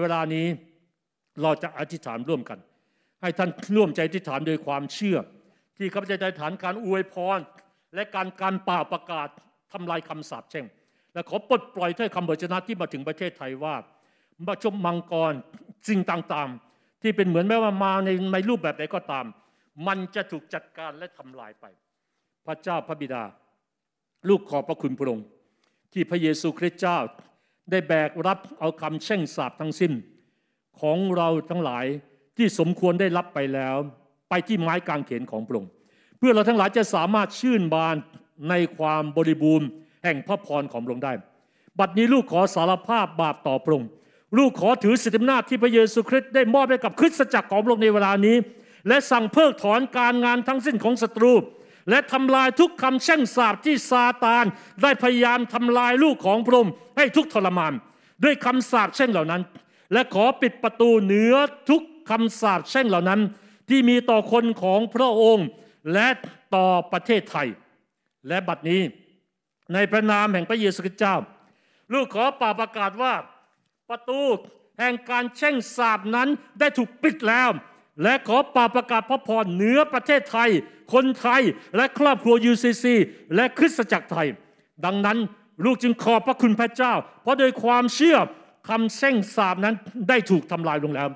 เวลานี้เราจะอธิษฐานร่วมกัน ให้ท่านร่วมใจอธิษฐานโดยความเชื่อ ที่ข้าพเจ้าจะอธิษฐานการอวยพร และการการป่าประกาศทำลายคำสาปแช่งและขอปลดปล่อยถ้อยคำเบิชนะที่มาถึงประเทศไทยว่ามาชมมังกรสิ่งต่างๆ ที่เป็นเหมือนแม้ว่ามาในในรูปแบบใดก็ตาม มันจะถูกจัดการและทำลายไป พระเจ้าพระบิดา ลูกขอพระคุณพระองค์ที่พระเยซูคริสต์เจ้า ได้แบกรับเอาคำแช่งสาปทั้งสิ้น ของเราทั้งหลายที่สมควรได้รับไปแล้ว ไปที่ไม้กางเขนของพระองค์เพื่อเราทั้งหลายจะสามารถชื่นบานในความบริบูรณ์ แห่งพระพรของพระองค์ได้ บัดนี้ลูกขอสารภาพบาปต่อพระองค์ลูกขอถือสิทธิอำนาจที่พระเยซูคริสต์ได้มอบให้กับคริสตจักรของพระองค์ในเวลานี้ และสั่งเพิกถอนการงานทั้งสิ้นของศัตรู และทำลายทุกคำแช่งสาปที่ซาตาน ได้พยายามทำลายลูกของพระองค์ให้ทุกทรมาน ด้วยคำสาปแช่งเหล่านั้น และขอปิดประตูเหนือทุกคำสาปแช่งเหล่านั้น ที่มีต่อคนของพระองค์ และต่อประเทศไทย และบัดนี้ในพระนามแห่งพระเยซูคริสต์เจ้า ลูกขอป่าประกาศว่าประตูแห่งการแช่งสาบนั้นได้ถูกปิดแล้ว และขอป่าประกาศพระพรเหนือประเทศไทย คนไทยและครอบครัว UCC และคริสตจักรไทย ดังนั้นลูกจึงขอบพระคุณพระเจ้า เพราะโดยความเชื่อคำแช่งสาบนั้นได้ถูกทำลายลงแล้ว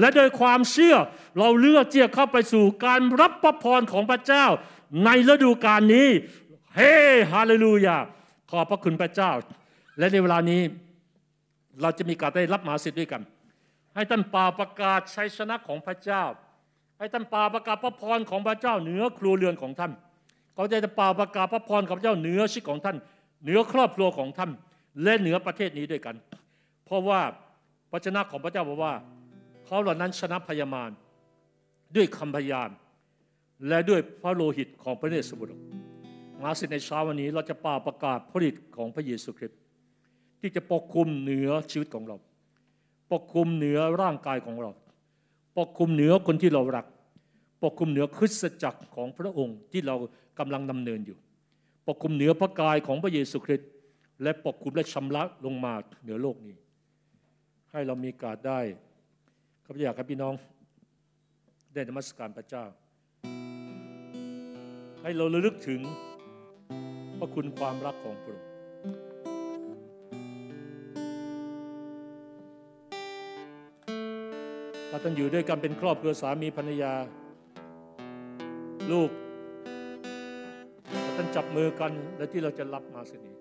และโดยความเชื่อเราเลือกที่จะเข้าไปสู่การรับพระพรของพระเจ้า ในฤดูกาลนี้ เฮฮาเลลูยาขอบพระคุณพระเจ้า และในเวลานี้เราจะมีการได้รับมหาสิทธิ์ด้วยกัน ให้ท่านป่าประกาศชัยชนะของพระเจ้า ให้ท่านป่าประกาศพระพรของพระเจ้าเหนือครัวเรือนของท่าน เขาจะป่าประกาศพระพรของพระเจ้าเหนือชีวิตของท่าน เหนือครอบครัวของท่าน และเหนือประเทศนี้ด้วยกัน เพราะว่าพระชนะของพระเจ้าบอกว่า เขาเหล่านั้นชนะพยามารด้วยคำพยานและด้วยพระโลหิตของพระเนศบุตรมาสิในเช้าวันนี้เราจะป่าประกาศผลิตของพระเยซูคริสต์ที่จะปกคุมเหนือชีวิตของเรา ปกคุมเหนือร่างกายของเรา ปกคุมเหนือคนที่เรารัก ปกคุมเหนือคริสตจักรของพระองค์ที่เรากำลังดำเนินอยู่ ปกคุมเหนือพระกายของพระเยซูคริสต์และปกคุมและชำระลงมาเหนือโลกนี้ ให้เรามีการได้ข้าพเจ้าครับพี่น้อง ได้นมัสการพระเจ้า ให้เราระลึกถึงพระคุณความรักของพระองค์ ถ้าท่านอยู่ด้วยกันเป็นครอบครัวสามีภรรยา ลูกถ้าท่านจับมือกันและที่เราจะรับมาสินี้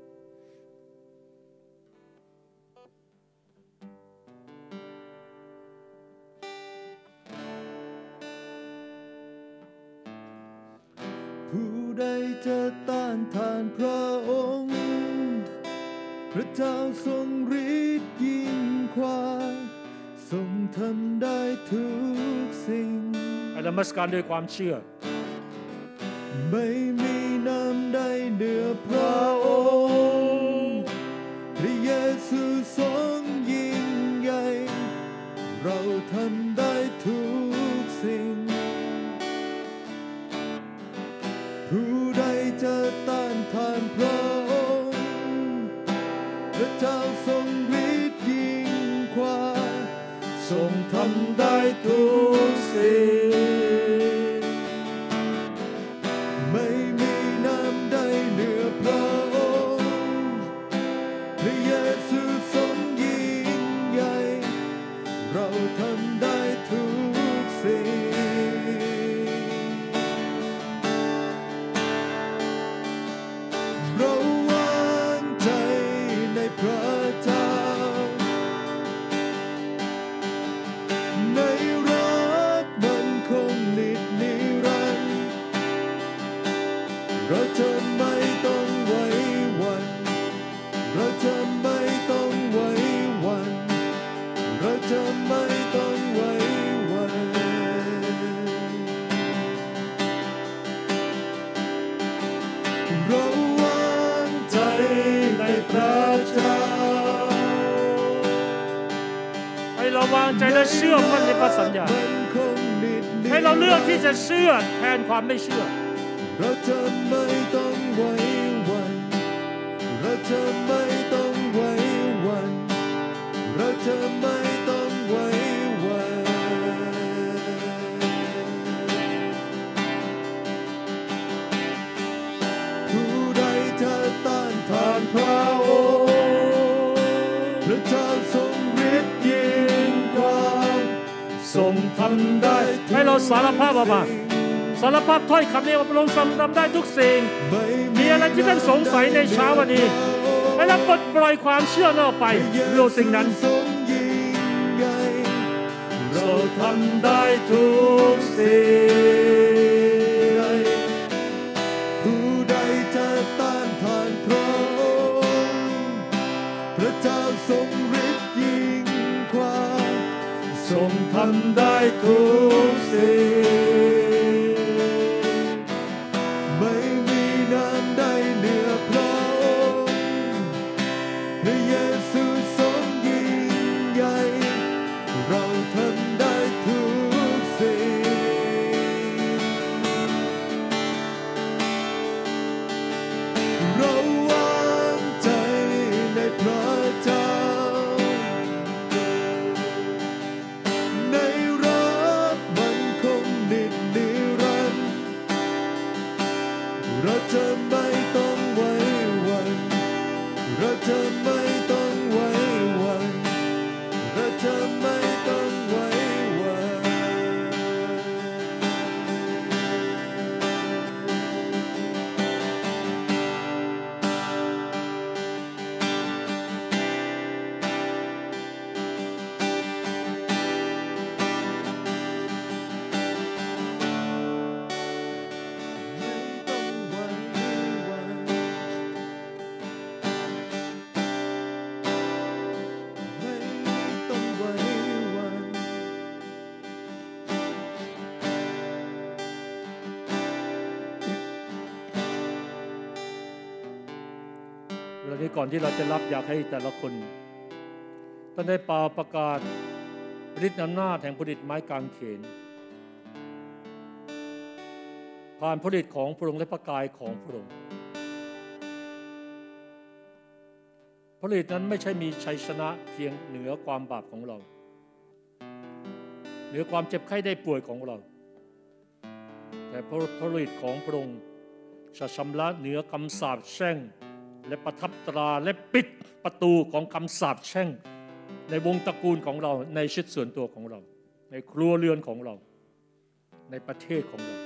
ผู้ใดจะต้านทานพระองค์ พระเจ้าทรงฤทธิ์ยิ่งกว่า ทรงทำได้ทุกสิ่งให้นมัสการด้วยความเชื่อ ไม่มีน้ำใดเหนือพระองค์พระเยซูทรงยิ่งใหญ่ เราทำ เราจะไม่ต้องไว้วันเราจะไม่ต้องไว้วันเราจะไม่ต้องไว้วันเราวางใจในพระเจ้าให้เราวางใจและเชื่อมั่นในพระสัญญาให้เราเลือกที่จะเชื่อแทนความไม่เชื่อ เราจะไม่ต้องไว้วัน เราจะไม่ต้องไว้วัน เราจะไม่ต้องไว้วัน ผู้ใดจะต้านทานพระอเปล่ให้เราสารภาพออกมา สิ่งสารภาพถ้อยคำนี้ว่าพระองค์ทรงทำได้ทุกสิ่งไม่มีอะไรที่ท่านสงสัยในเช้าวันนี้ให้เราปลดปล่อยความเชื่อนั้นออกไปเรื่องสิ่งนั้นทรงยิ่งใหญ่เราเราทำได้ทุกสิ่ง เเรื่องนี้ก่อนที่เราจะรับอยากให้แต่ละคนท่านได้ป่าประกาศฤทธิ์อำนาจแห่งผลิตไม้กางเขน ผ่านผลิตของพระองค์และพระกายของพระองค์ผลิตนั้นไม่ใช่มีชัยชนะเพียงเหนือความบาปของเรา เหนือความเจ็บไข้ได้ป่วยของเรา แต่ผลิตของพระองค์จะชำระเหนือคำสาปแช่ง และประทับตราและปิดประตูของคำสาปแช่ง ในวงตระกูลของเราในชีวิตส่วนตัวของเรา ในครัวเรือนของเรา ในประเทศของเรา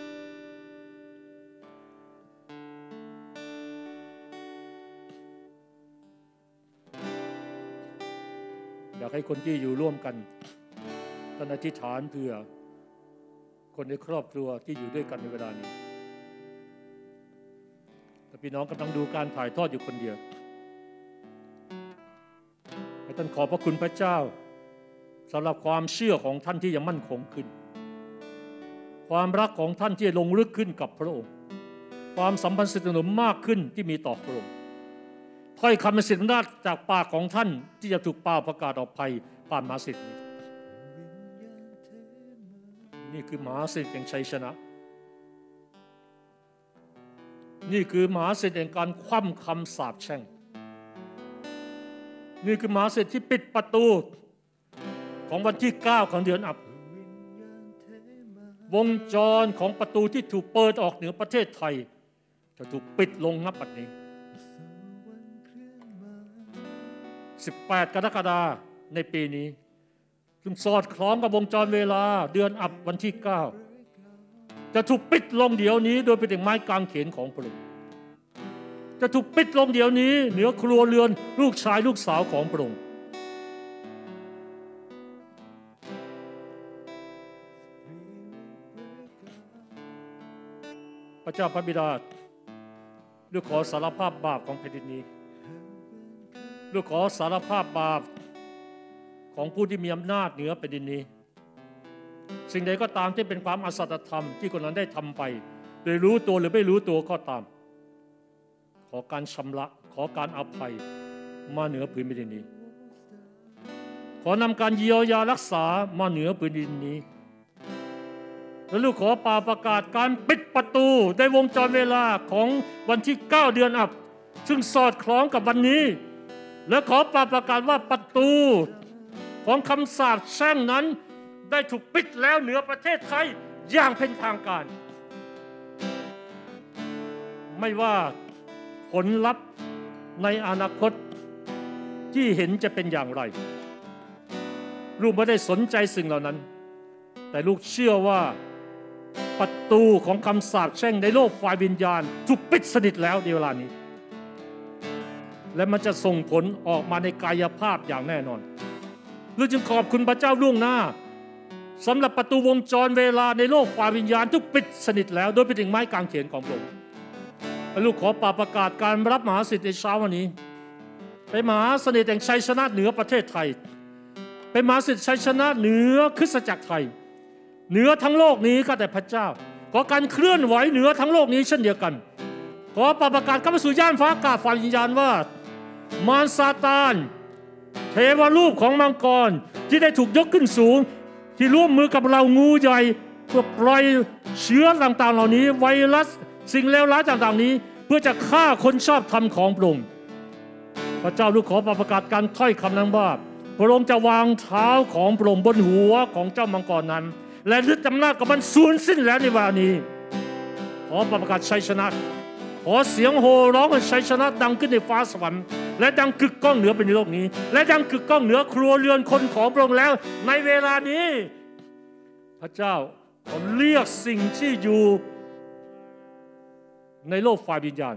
อยากให้คนที่อยู่ร่วมกันท่านอธิษฐานเพื่อคนในครอบครัวที่อยู่ด้วยกันในเวลานี้ พี่น้องกำลังดูการถ่ายทอดอยู่คนเดียวให้ท่านขอพระคุณพระเจ้าสำหรับความเชื่อของท่านที่ยังมั่นคงขึ้น ความรักของท่านที่ลงลึกขึ้นกับพระองค์ ความสัมพันธ์สนิทสนมมากขึ้นที่มีต่อพระองค์ถ้อยคำสิทธิอำนาจจากปากของท่านที่จะถูกเป่าประกาศออกไปผ่านมหาสิทธิ์นี้นี่คือมหาสิทธิ์แห่งชัยชนะ นี่คือมหาเศรษฐ์แห่งการคว่ำคำสาปแช่ง นี่คือมหาเศรษฐ์ที่ปิดประตู ของวันที่ 9 ของเดือนอับ วงจรของประตูที่ถูกเปิดออกเหนือประเทศไทย จะถูกปิดลงนับปัดนี้ 18 กรกฎาคมในปีนี้ซึ่งสอดคล้องกับวงจรเวลาเดือนอับวันที่ 9 จะถูกปิดลงเดี๋ยวนี้ โดยเป็นไม้กางเขนของพระองค์จะถูกปิดลงเดี๋ยวนี้ เหนือครัวเรือนลูกชายลูกสาวของพระองค์พระเจ้าพระบิดาลูกขอสารภาพบาปของแผ่นดินนี้ลูกขอสารภาพบาปของผู้ที่มีอำนาจเหนือแผ่นดินนี้ สิ่งใดก็ตามที่เป็นความอสัตธรรมที่คนนั้นได้ทำไป โดยรู้ตัวหรือไม่รู้ตัวก็ตาม ขอการชำระขอการอภัยมาเหนือพื้นแผ่นดินนี้ ขอนำการเยียวยารักษามาเหนือพื้นดินนี้ และลูกขอป่าประกาศการปิดประตูในวงจรเวลาของวันที่ 9 เดือนอับ ซึ่งสอดคล้องกับวันนี้ และขอป่าประกาศว่าประตูของคำสาปแช่งนั้น ได้ถูกปิดแล้วเหนือประเทศไทยอย่างเป็นทางการ ไม่ว่าผลลัพธ์ในอนาคตที่เห็นจะเป็นอย่างไร ลูกไม่ได้สนใจสิ่งเหล่านั้น แต่ลูกเชื่อว่าประตูของคำสาปแช่งในโลกฝ่ายวิญญาณถูกปิดสนิทแล้วในเวลานี้ และมันจะส่งผลออกมาในกายภาพอย่างแน่นอนลูกจึงขอบคุณพระเจ้าล่วงหน้า สำหรับประตูวงจรเวลาในโลกฝ่ายวิญญาณทุกปิดสนิทแล้วโดยไปถึงไม้กางเขนของพระองค์ลูกขอปาประกาศการรับมหาสิทธิ์ในเช้าวันนี้ เป็นมหาสน่ห์แห่งชัยชนะเหนือประเทศไทย เป็นมหาสิทธิ์ชัยชนะเหนือคริสตจักรไทย เหนือทั้งโลกนี้ก็แต่พระเจ้า ขอการเคลื่อนไหวเหนือทั้งโลกนี้เช่นเดียวกัน ขอปาประกาศเข้าไปสู่ย่านฟ้ากาฝ่ายวิญญาณว่ามารซาตาน เทวรูปของมังกรที่ได้ถูกยกขึ้นสูง ที่ร่วมมือกับเรางูใหญ่เพื่อปล่อยเชื้อต่างๆ เหล่านี้ ไวรัสสิ่งเลวร้ายต่างๆ นี้ เพื่อจะฆ่าคนชอบธรรมของพระองค์พระเจ้าลูกขอประกาศการถ้อยคำนั้นว่าพระองค์จะวางเท้าของพระองค์บนหัวของเจ้ามังกรนั้น และฤทธิ์อำนาจกับมันสูญสิ้นแล้วในวันนี้ ขอประกาศชัยชนะ ขอเสียงโห่ร้องของชัยชนะดังขึ้นในฟ้าสวรรค์ และดังกึกก้องเหนือเป็นโลกนี้ และดังกึกก้องเหนือครัวเรือนคนของพระองค์แล้ว ในเวลานี้ พระเจ้าขอเรียกสิ่งที่อยู่ในโลกฝ่ายวิญญาณ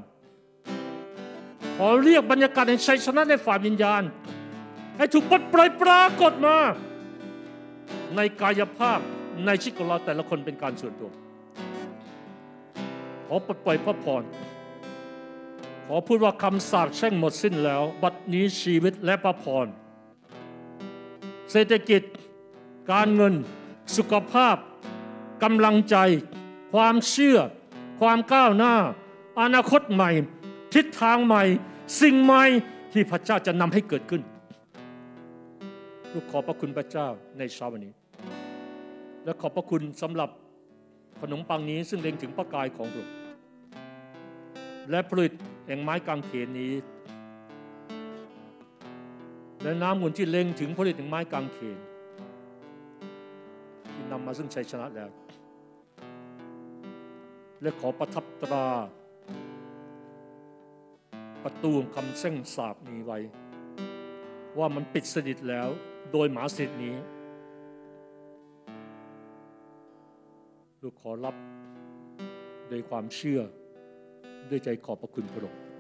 ขอเรียกบรรยากาศแห่งชัยชนะในฝ่ายวิญญาณ ให้ถูกปลดปล่อยปรากฏมา ในกายภาพในชีวิตของเราแต่ละคนเป็นการส่วนตัวขอปลดปล่อยพระพร ขอพูดว่าคำสาปแช่งหมดสิ้นแล้ว บัดนี้ชีวิตและพระพร เศรษฐกิจ การเงิน สุขภาพกำลังใจ ความเชื่อ ความก้าวหน้า อนาคตใหม่ ทิศทางใหม่ สิ่งใหม่ที่พระเจ้าจะนำให้เกิดขึ้น ลูกขอบพระคุณพระเจ้าในเช้าวันนี้ และขอบพระคุณสำหรับขนมปังนี้ซึ่งเล็งถึงพระกายของพระองค์ และผลิตแห่งไม้กางเขนนี้ และน้ำมูลที่เล็งถึงผลิตแห่งไม้กางเขนที่นำมาซึ่งชัยชนะแล้ว และขอประทับตรา ประตูคำเส้งสาบนี้ไว้ ว่ามันปิดสนิทแล้วโดยหมาสิทธินี้ลูกขอรับโดยความเชื่อ ด้วยใจขอบพระคุณพระองค์